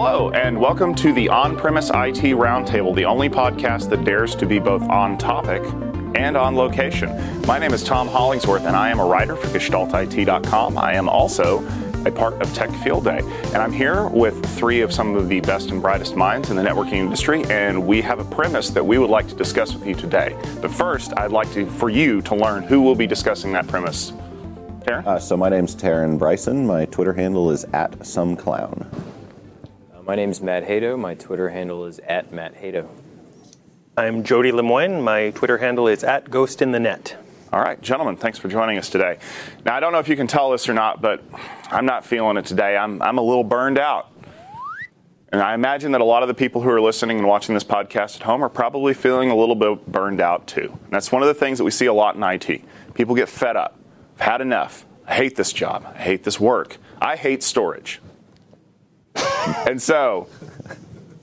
Hello, and welcome to the On Premise IT Roundtable, the only podcast that dares to be both on topic and on location. My name is Tom Hollingsworth, and I am a writer for GestaltIT.com. I am also a part of Tech Field Day. And I'm here with three of some of the best and brightest minds in the networking industry, and we have a premise that we would like to discuss with you today. But first, I'd like to for you to learn who will be discussing that premise. Teren? Uh, so my name's Teren Bryson. My Twitter handle is at some clown. My name is Matt Haedo. My Twitter handle is at Matt Haedo. I'm Jody Lemoine. My Twitter handle is at Ghost in the Net. All right, gentlemen, thanks for joining us today. Now, I don't know if you can tell this or not, but I'm not feeling it today. I'm, I'm a little burned out. And I imagine that a lot of the people who are listening and watching this podcast at home are probably feeling a little bit burned out too. And that's one of the things that we see a lot in IT. People get fed up. I've had enough. I hate this job. I hate this work. I hate storage. And so,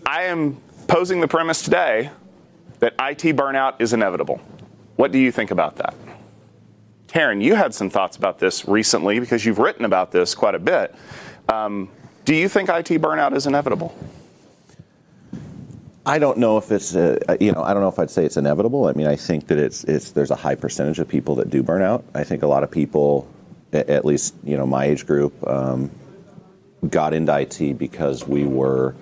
I am posing the premise today that IT burnout is inevitable. What do you think about that? Teren, you had some thoughts about this recently because you've written about this quite a bit. Um, do you think IT burnout is inevitable? I don't know if it's uh, you know I don't know if I'd say it's inevitable. I mean I think that it's it's there's a high percentage of people that do burn out. I think a lot of people, at least you know my age group, um, got into IT because we were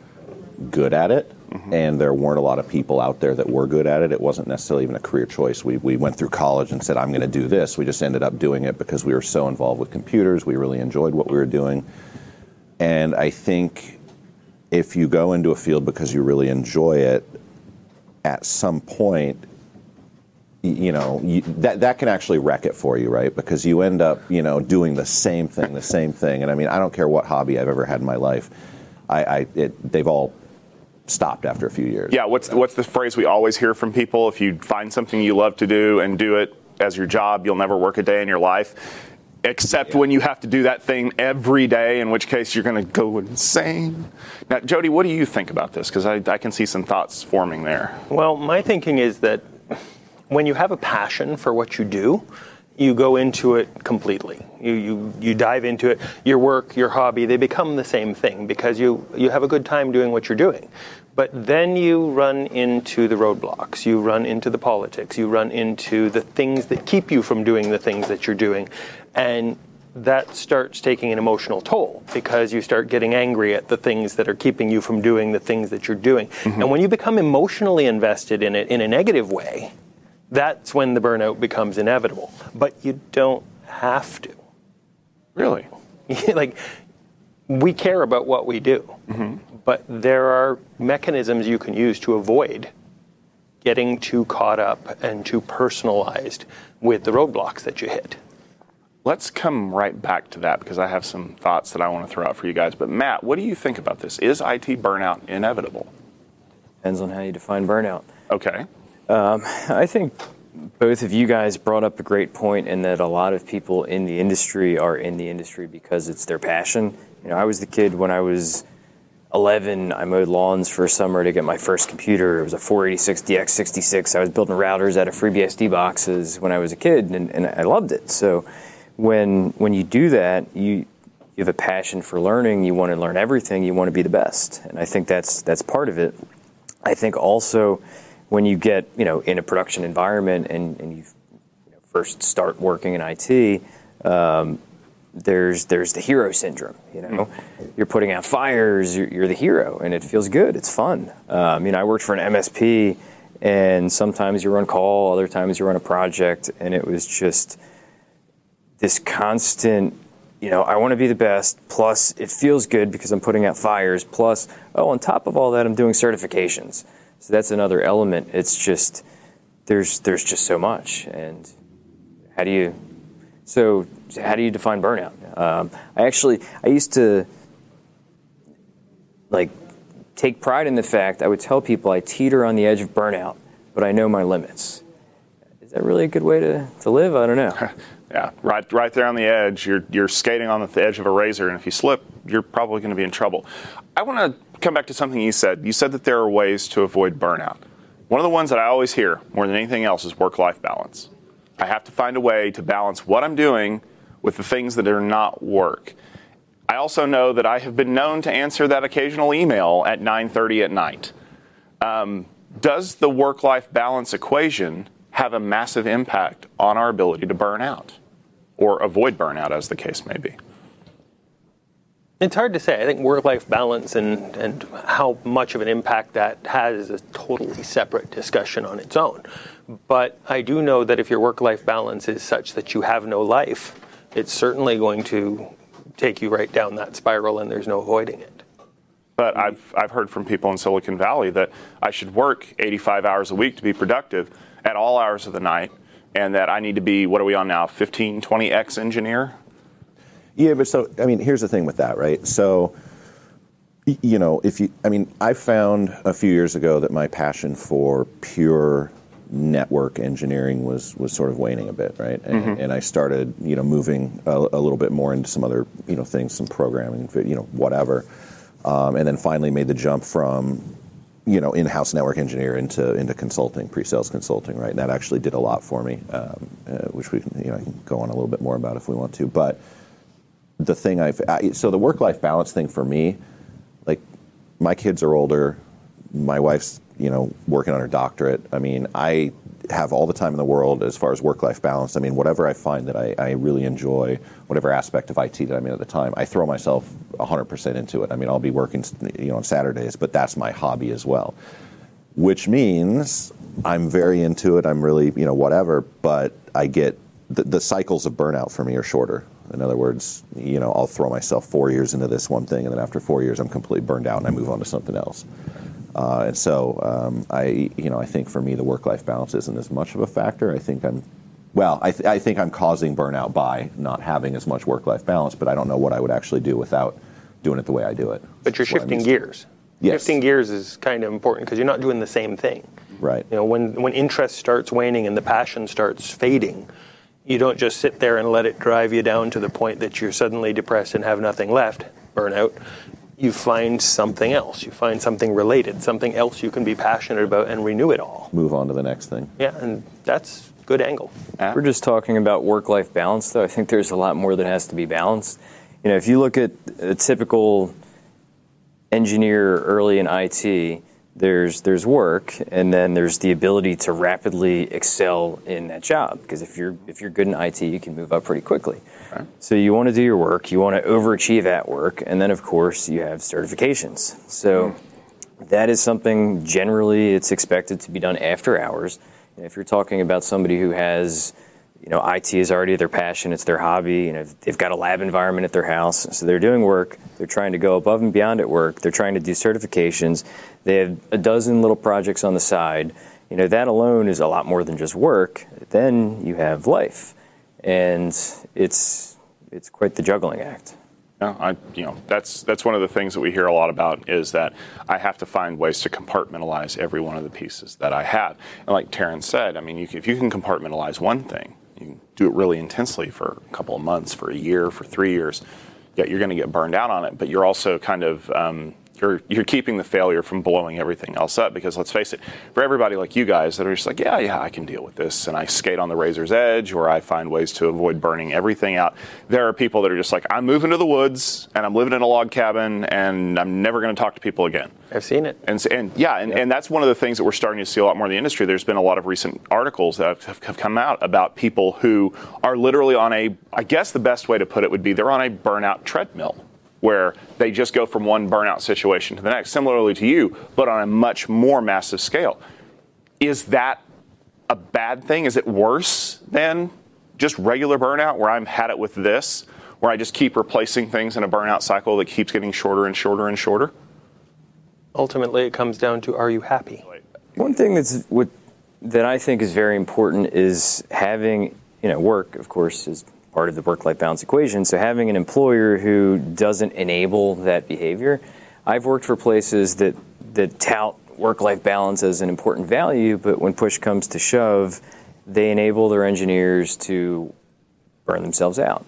good at it, mm-hmm. and there weren't a lot of people out there that were good at it. It wasn't necessarily even a career choice. We we went through college and said I'm going to do this. We just ended up doing it because we were so involved with computers. We really enjoyed what we were doing, and I think if you go into a field because you really enjoy it, at some point, you know you, that that can actually wreck it for you, right? Because you end up, you know, doing the same thing, the same thing. And I mean, I don't care what hobby I've ever had in my life, I, I it, they've all stopped after a few years. Yeah. What's what's the phrase we always hear from people? If you find something you love to do and do it as your job, you'll never work a day in your life except yeah. when you have to do that thing every day, in which case you're going to go insane. Now, Jody, what do you think about this? Because I, I, can see some thoughts forming there. Well, my thinking is that when you have a passion for what you do, you go into it completely. You, you, you dive into it. Your work, your hobby, they become the same thing because you, you have a good time doing what you're doing. But then you run into the roadblocks, you run into the politics, you run into the things that keep you from doing the things that you're doing. And that starts taking an emotional toll because you start getting angry at the things that are keeping you from doing the things that you're doing. Mm-hmm. And when you become emotionally invested in it in a negative way, that's when the burnout becomes inevitable. But you don't have to. Really? like, we care about what we do, mm-hmm. but there are mechanisms you can use to avoid getting too caught up and too personalized with the roadblocks that you hit. Let's come right back to that because I have some thoughts that I want to throw out for you guys. But Matt, what do you think about this? Is IT burnout inevitable? Depends on how you define burnout. Okay. Um, I think both of you guys brought up a great point in that a lot of people in the industry are in the industry because it's their passion. You know, I was the kid when I was 11. I mowed lawns for a summer to get my first computer. It was a 486 DX66. I was building routers out of FreeBSD boxes when I was a kid, and, and I loved it. So when when you do that, you you have a passion for learning. You want to learn everything. You want to be the best, and I think that's that's part of it. I think also when you get you know in a production environment and, and you, you know, first start working in IT, um, there's there's the hero syndrome. You know, mm-hmm. you're putting out fires. You're, you're, the hero, and it feels good. It's fun. Um, you know, I worked for an MSP, and sometimes you're on call, other times you're on a project, and it was just this constant you know, I want to be the best. Plus, it feels good because I'm putting out fires. Plus, oh, on top of all that, I'm doing certifications. So that's another element. It's just there's there's just so much, and how do you? So how do you define burnout? Um, I actually I used to like take pride in the fact I would tell people I teeter on the edge of burnout, but I know my limits. Is that really a good way to, to live? I don't know. Yeah, right, right there on the edge. You're you're skating on the edge of a razor, and if you slip, you're probably going to be in trouble. I want to come back to something you said. You said that there are ways to avoid burnout. One of the ones that I always hear more than anything else is work-life balance. I have to find a way to balance what I'm doing with the things that are not work. I also know that I have been known to answer that occasional email at 9:30 at night. Um, does the work-life balance equation have a massive impact on our ability to burn out or avoid burnout, as the case may be? It's hard to say. I think work-life balance and, and how much of an impact that has is a totally separate discussion on its own. But I do know that if your work-life balance is such that you have no life, it's certainly going to take you right down that spiral, and there's no avoiding it. But I've, I've heard from people in Silicon Valley that I should work 85 hours a week to be productive at all hours of the night, and that I need to be, what are we on now, 15, 20x engineer? Yeah, but so, I mean, here's the thing with that, right? So, you know, if you, I mean, I found a few years ago that my passion for pure network engineering was was sort of waning a bit, right? And, mm-hmm. and I started, you know, moving a, a, little bit more into some other, you know, things, some programming, you know, whatever, um, and then finally made the jump from, you know, in-house network engineer into into consulting, pre-sales consulting, right? And that actually did a lot for me, um, uh, which we can, you know, I can go on a little bit more about if we want to. But the thing I've I, so the work-life balance thing for me, like, my kids are older, my wife's you know, working on her doctorate. I mean, I have all the time in the world as far as work-life balance. I mean, whatever I find that I, I, really enjoy, whatever aspect of IT that I'm in at the time, I throw myself 100% into it. I mean, I'll be working, you know, on Saturdays, but that's my hobby as well. Which means I'm very into it. I'm really, you know, whatever. But I get the, the cycles of burnout for me are shorter. In other words, you know, I'll throw myself four years into this one thing, and then after four years, I'm completely burned out, and I move on to something else. Uh, and so um, I, you know, I think for me the work-life balance isn't as much of a factor. I think I'm, well, I, th- I think I'm causing burnout by not having as much work-life balance, but I don't know what I would actually do without doing it the way I do it. But you're shifting gears. Yes. Shifting gears is kind of important because you're not doing the same thing. Right. You know, when when interest starts waning and the passion starts fading, you don't just sit there and let it drive you down to the point that you're suddenly depressed and have nothing left, burnout you find something else. You find something related, something else you can be passionate about and renew it all. Move on to the next thing. Yeah, and that's good angle. We're just talking about work-life balance, though. I think there's a lot more that has to be balanced. You know, if you look at a typical engineer early in IT, there's there's work and then there's the ability to rapidly excel in that job because if you're if you're good in IT you can move up pretty quickly. Right. So you want to do your work, you want to overachieve at work and then of course you have certifications. So mm. that is something generally it's expected to be done after hours. And if you're talking about somebody who has you know, IT is already their passion, it's their hobby. You know, they've got a lab environment at their house, so they're doing work. They're trying to go above and beyond at work. They're trying to do certifications. They have a dozen little projects on the side. You know, that alone is a lot more than just work. Then you have life, and it's it's quite the juggling act. Yeah, I, you know, that's that's one of the things that we hear a lot about is that I have to find ways to compartmentalize every one of the pieces that I have. And like Teren said, I mean, you if you can compartmentalize one thing, you do it really intensely for a couple of months, for a year, for three years, yeah, you're going to get burned out on it. But you're also kind of um, you're you're keeping the failure from blowing everything else up because let's face it, for everybody like you guys that are just like, yeah, yeah, I can deal with this, and I skate on the razor's edge, or I find ways to avoid burning everything out. There are people that are just like, I'm moving to the woods and I'm living in a log cabin and I'm never going to talk to people again. I've seen it. And, and yeah, and, and that's one of the things that we're starting to see a lot more in the industry. There's been a lot of recent articles that have, have come out about people who are literally on a, I guess the best way to put it would be they're on a burnout treadmill where they just go from one burnout situation to the next, similarly to you, but on a much more massive scale. Is that a bad thing? Is it worse than just regular burnout where I'm had it with this, where I just keep replacing things in a burnout cycle that keeps getting shorter and shorter and shorter? Ultimately, it comes down to are you happy? One thing that's what, that I think is very important is having, you know, work, of course, is part of the work life balance equation. So having an employer who doesn't enable that behavior, I've worked for places that, that tout work life balance as an important value, but when push comes to shove, they enable their engineers to burn themselves out.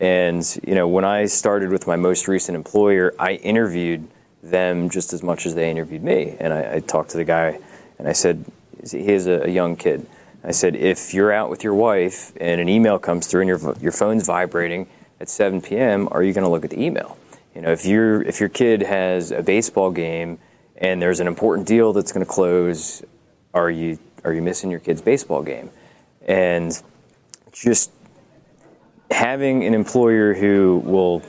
And you know, when I started with my most recent employer, I interviewed them just as much as they interviewed me. And I, I talked to the guy, and I said, "He is a, a young kid. I said, if you're out with your wife and an email comes through and your, your phone's vibrating at 7 p.m., are you going to look at the email? You know, if your if your kid has a baseball game and there's an important deal that's going to close, are you are you missing your kid's baseball game? And just having an employer who will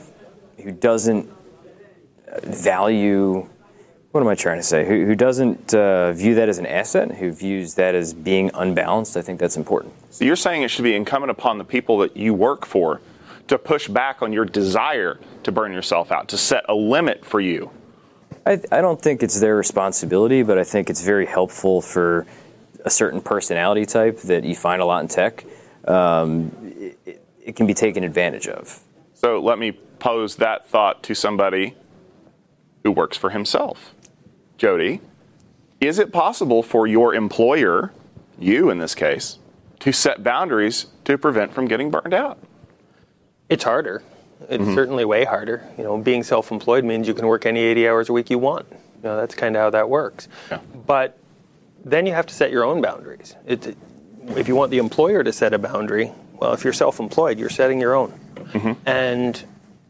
who doesn't value what am I trying to say? Who, who doesn't uh, view that as an asset? Who views that as being unbalanced? I think that's important. So you're saying it should be incumbent upon the people that you work for to push back on your desire to burn yourself out, to set a limit for you. I, I don't think it's their responsibility, but I think it's very helpful for a certain personality type that you find a lot in tech. Um, it, it can be taken advantage of. So let me pose that thought to somebody who works for himself. Jody, is it possible for your employer, you in this case, to set boundaries to prevent from getting burned out? It's harder. It's mm-hmm. certainly way harder. You know, being self-employed means you can work any 80 hours a week you want. You know, that's kind of how that works. Yeah. But then you have to set your own boundaries. It, if you want the employer to set a boundary, well, if you're self-employed, you're setting your own. Mm-hmm. And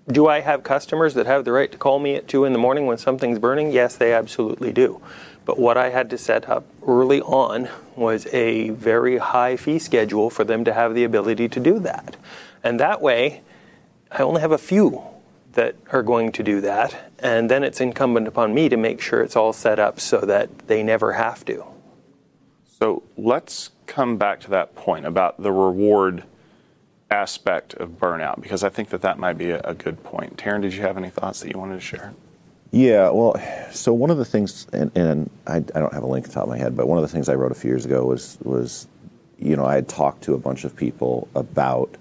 do I have customers that have the right to call me at two in the morning when something's burning? Yes, they absolutely do. But what I had to set up early on was a very high fee schedule for them to have the ability to do that. And that way, I only have a few that are going to do that. And then it's incumbent upon me to make sure it's all set up so that they never have to. So let's come back to that point about the reward aspect of burnout because I think that that might be a, a good point. Teren, did you have any thoughts that you wanted to share? Yeah, well, so one of the things, and, and I, I, don't have a link at the top of my head, but one of the things I wrote a few years ago was was, you know, I had talked to a bunch of people about,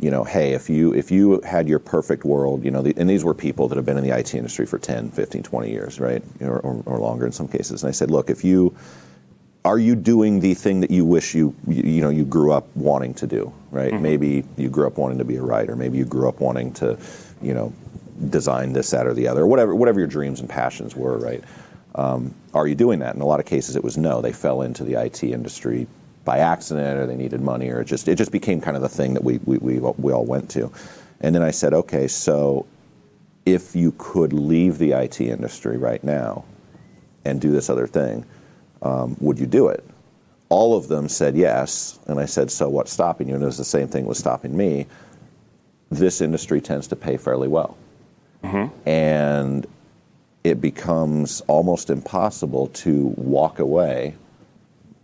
you know, hey, if you if you had your perfect world, you know, the, and these were people that have been in the IT industry for 10, 15, 20 years, right, or, or, or longer in some cases, and I said, look, if you are you doing the thing that you wish you you know you grew up wanting to do right? Mm-hmm. maybe you grew up wanting to be a writer. Maybe you grew up wanting to you know design this that or the other. Whatever whatever your dreams and passions were right? Um, are you doing that? In a lot of cases it was no. They fell into the IT industry by accident or they needed money or it just it just became kind of the thing that we we, we, we all went to. And then I said okay so if you could leave the IT industry right now and do this other thing um, would you do it? All of them said yes, and I said, so what's stopping you? And it was the same thing was stopping me. This industry tends to pay fairly well. Mm-hmm. And it becomes almost impossible to walk away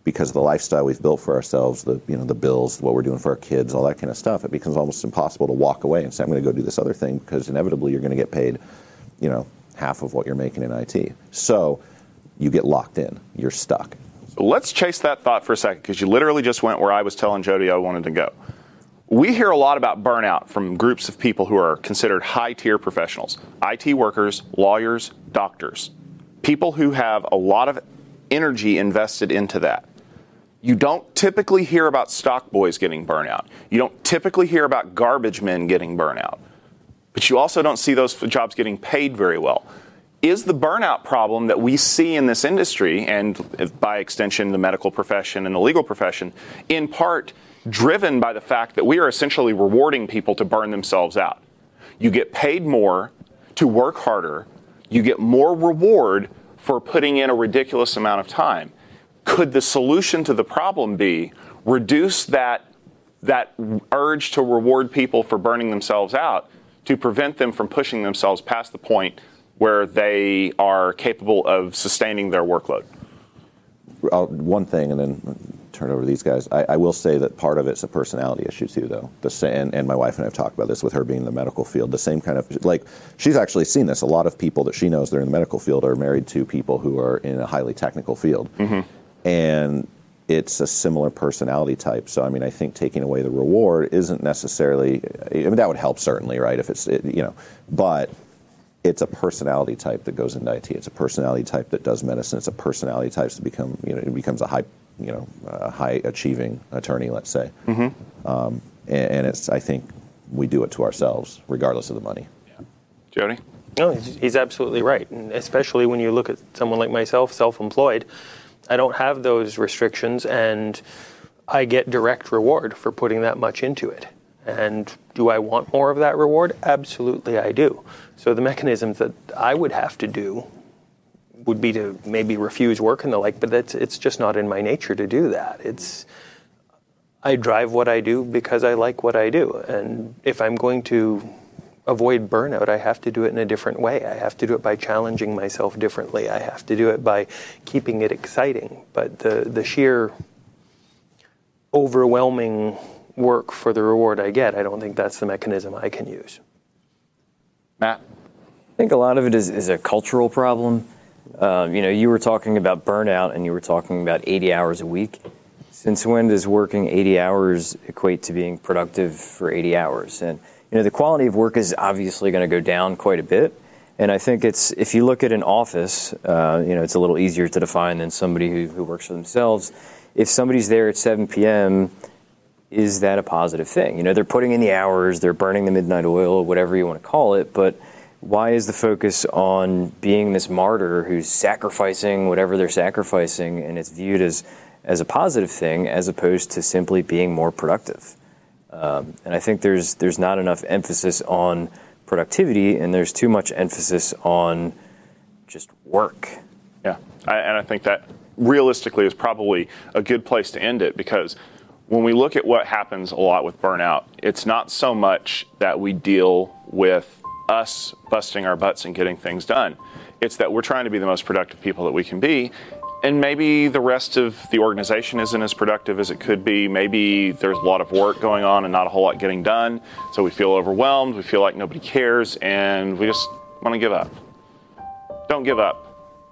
because of the lifestyle we've built for ourselves, the you know the bills, what we're doing for our kids, all that kind of stuff. It becomes almost impossible to walk away and say, "I'm going to go do this other thing," because inevitably you're going to get paid, you know, half of what you're making in IT. So you get locked in. You're stuck. Let's chase that thought for a second because you literally just went where I was telling Jody I wanted to go. We hear a lot about burnout from groups of people who are considered high tier professionals IT workers, lawyers, doctors, people who have a lot of energy invested into that. You don't typically hear about stock boys getting burnout. You don't typically hear about garbage men getting burnout. But you also don't see those jobs getting paid very well is the burnout problem that we see in this industry, and by extension, the medical profession and the legal profession, in part driven by the fact that we are essentially rewarding people to burn themselves out. You get paid more to work harder, you get more reward for putting in a ridiculous amount of time. Could the solution to the problem be reduce that, that urge to reward people for burning themselves out to prevent them from pushing themselves past the point where they are capable of sustaining their workload? I'll, one thing, and then turn over to these guys. I, I, will say that part of it's a personality issue too, though. The and, and my wife and I have talked about this with her being in the medical field. The same kind of like she's actually seen this. A lot of people that she knows that are in the medical field are married to people who are in a highly technical field, mm-hmm. and it's a similar personality type. So I mean, I think taking away the reward isn't necessarily. I mean, that would help certainly, right? If it's it, you know, but it's a personality type that goes into IT. It's a personality type that does medicine. It's a personality type that become you know it becomes a high you know a high achieving attorney, let's say. Mm-hmm. Um, and, and, it's I think we do it to ourselves, regardless of the money. Yeah. Jody. No, he's absolutely right, and especially when you look at someone like myself, self-employed. I don't have those restrictions, and I get direct reward for putting that much into it. And do I want more of that reward? Absolutely, I do. So the mechanisms that I would have to do would be to maybe refuse work and the like, but it's it's just not in my nature to do that. It's I drive what I do because I like what I do, and if I'm going to avoid burnout, I have to do it in a different way. I have to do it by challenging myself differently. I have to do it by keeping it exciting. But the the sheer overwhelming work for the reward I get, I don't think that's the mechanism I can use. Matt? I think a lot of it is, is a cultural problem. Um, you know, you were talking about burnout and you were talking about 80 hours a week. Since when does working 80 hours equate to being productive for 80 hours? And, you know, the quality of work is obviously going to go down quite a bit. And I think it's, if you look at an office, uh, you know, it's a little easier to define than somebody who, who works for themselves. If somebody's there at 7 p.m., is that a positive thing? You know, they're putting in the hours, they're burning the midnight oil, whatever you want to call it, but why is the focus on being this martyr who's sacrificing whatever they're sacrificing and it's viewed as as a positive thing as opposed to simply being more productive um, and I think there's there's not enough emphasis on productivity and there's too much emphasis on just work yeah I, and I think that realistically is probably a good place to end it because when we look at what happens a lot with burnout it's not so much that we deal with us busting our butts and getting things done. It's that we're trying to be the most productive people that we can be. And maybe the rest of the organization isn't as productive as it could be. Maybe there's a lot of work going on and not a whole lot getting done. So we feel overwhelmed. We feel like nobody cares. And we just want to give up. Don't give up.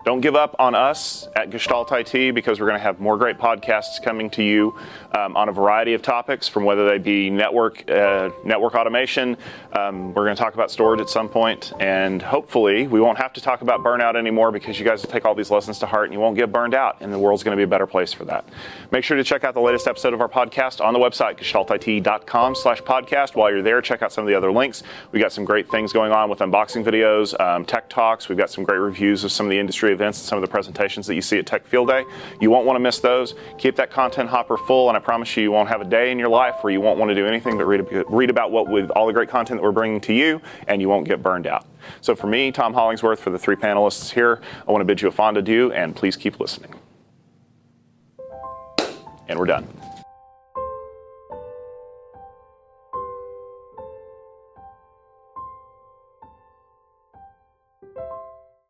Don't give up on us at Gestalt IT because we're going to have more great podcasts coming to you um, on a variety of topics, from whether they be network uh, network automation. Um, we're going to talk about storage at some point, and hopefully we won't have to talk about burnout anymore because you guys will take all these lessons to heart and you won't get burned out, and the world's going to be a better place for that. Make sure to check out the latest episode of our podcast on the website gestaltit.com/podcast. While you're there, check out some of the other links. We got some great things going on with unboxing videos, um, tech talks. We've got some great reviews of some of the industry events and some of the presentations that you see at Tech Field Day. You won't want to miss those. Keep that content hopper full, and I promise you, you won't have a day in your life where you won't want to do anything but read, read about what with all the great content that we're bringing to you, and you won't get burned out. So for me, Tom Hollingsworth, for the three panelists here, I want to bid you a fond adieu, and please keep listening. And we're done.